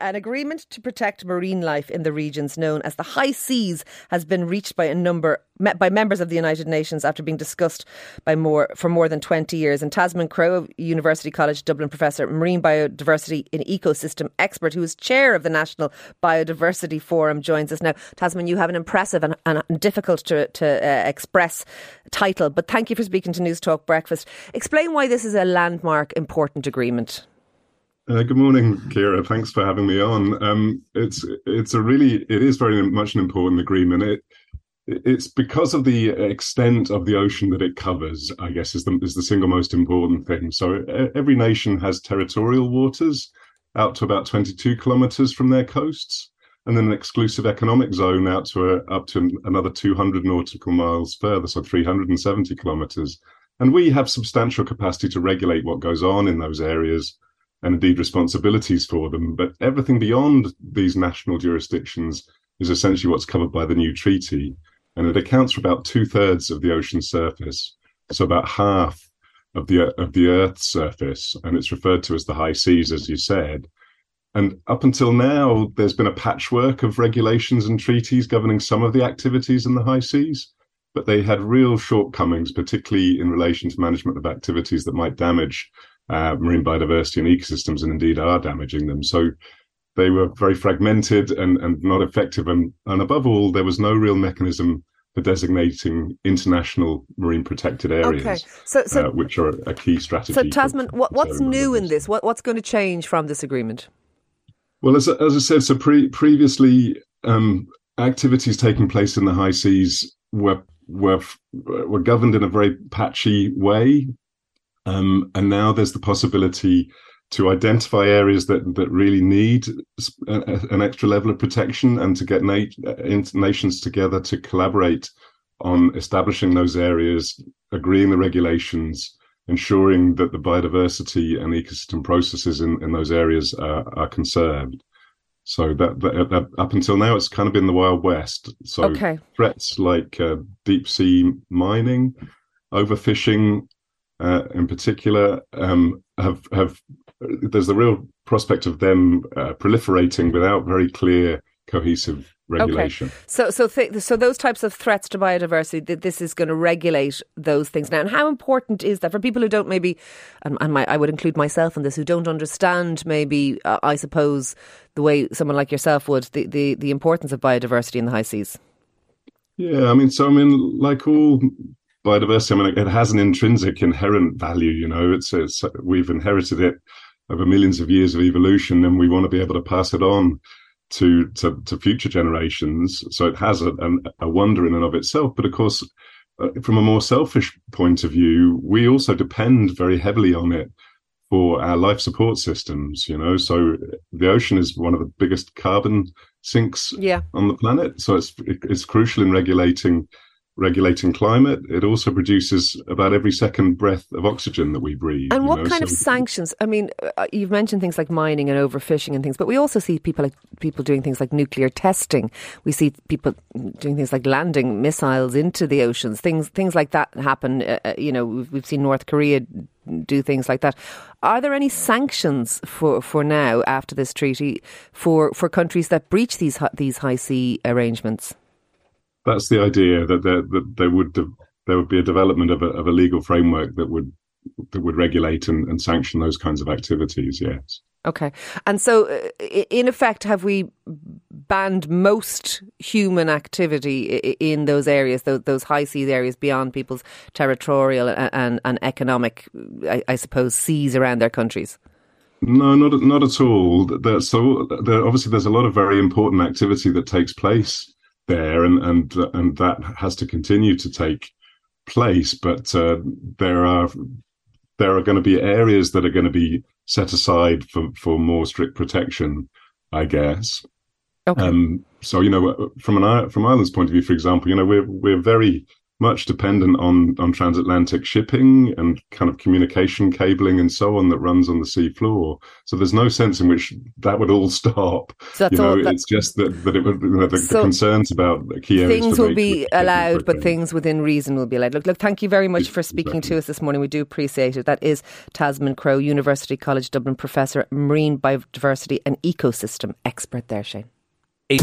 an agreement to protect marine life in the regions known as the high seas has been reached by a number by members of the United Nations after being discussed by more for more than 20 years. And Tasman Crowe University College Dublin professor marine biodiversity and ecosystem expert who is chair of the National Biodiversity Forum joins us now. Tasman you have an impressive and, and difficult to, to uh, express title but thank you for speaking to Newstalk Breakfast. Explain why this is a landmark important agreement uh, good morning, Ciara. Thanks for having me on. Um, it's it's a really it is very much an important agreement. It it's because of the extent of the ocean that it covers. I guess is the is the single most important thing. So every nation has territorial waters out to about twenty two kilometers from their coasts, and then an exclusive economic zone out to a, up to another two hundred nautical miles further, so three hundred and seventy kilometers. And we have substantial capacity to regulate what goes on in those areas and indeed responsibilities for them. But everything beyond these national jurisdictions is essentially what's covered by the new treaty. And it accounts for about two thirds of the ocean surface. So about half of the of the Earth's surface, and it's referred to as the high seas, as you said. And up until now, there's been a patchwork of regulations and treaties governing some of the activities in the high seas, but they had real shortcomings, particularly in relation to management of activities that might damage uh, marine biodiversity and ecosystems, and indeed are damaging them. So they were very fragmented and, and not effective. And, and above all, there was no real mechanism for designating international marine protected areas, okay. so, so, uh, which are a key strategy. So, Tasman, what, what's new in this? What, what's going to change from this agreement? Well, as, as I said, so pre- previously, um, activities taking place in the high seas were were were governed in a very patchy way um, and now there's the possibility to identify areas that, that really need a, an extra level of protection and to get na- nations together to collaborate on establishing those areas, agreeing the regulations, ensuring that the biodiversity and ecosystem processes in, in those areas are, are conserved. So that, that, that, up until now, it's kind of been the Wild West. So okay. threats like uh, deep sea mining, overfishing, uh, in particular um, have have there's the real prospect of them uh, proliferating without very clear cohesive regulation. Okay. So so th- so those types of threats to biodiversity that this is going to regulate those things now. And how important is that for people who don't maybe and, and my, I would include myself in this who don't understand maybe uh, I suppose the way someone like yourself would the, the the importance of biodiversity in the high seas. Yeah, I mean, so I mean, like all biodiversity, I mean, it has an intrinsic inherent value. You know, it's, it's we've inherited it over millions of years of evolution, and we want to be able to pass it on to to, to future generations. So it has a, a, a wonder in and of itself. But of course, uh, from a more selfish point of view, we also depend very heavily on it for our life support systems. You know, so the ocean is one of the biggest carbon sinks yeah. on the planet. So it's it's crucial in regulating regulating climate. It also produces about every second breath of oxygen that we breathe. And what know? kind so of sanctions? I mean, uh, you've mentioned things like mining and overfishing and things, but we also see people like people doing things like nuclear testing. We see people doing things like landing missiles into the oceans. Things things like that happen. Uh, uh you know, we've, we've seen North Korea do things like that. Are there any sanctions for, for now after this treaty for, for countries that breach these these high sea arrangements? That's the idea that there that there would there would be a development of a, of a legal framework that would that would regulate and, and sanction those kinds of activities. Yes. Okay, and so uh, in effect, have we banned most human activity in those areas, those high seas areas beyond people's territorial and, and economic, I, suppose, seas around their countries? No, not not at all. so there, obviously, there's a lot of very important activity that takes place there, and and and that has to continue to take place. But uh, there are there are going to be areas that are going to be set aside for for more strict protection, I guess. Okay. Um, so you know, from an from Ireland's point of view, for example, you know, we're we're very much dependent on on transatlantic shipping and kind of communication cabling and so on that runs on the sea floor. So there's no sense in which that would all stop. So you know, all, it's just that, that it would you know, the, so the, concerns about key areas. Things will be allowed, but things within reason will be allowed. Look, look. Thank you very much for speaking exactly. to us this morning. We do appreciate it. That is Tasman Crowe, University College Dublin professor, marine biodiversity and ecosystem expert. There, Shane. Eight.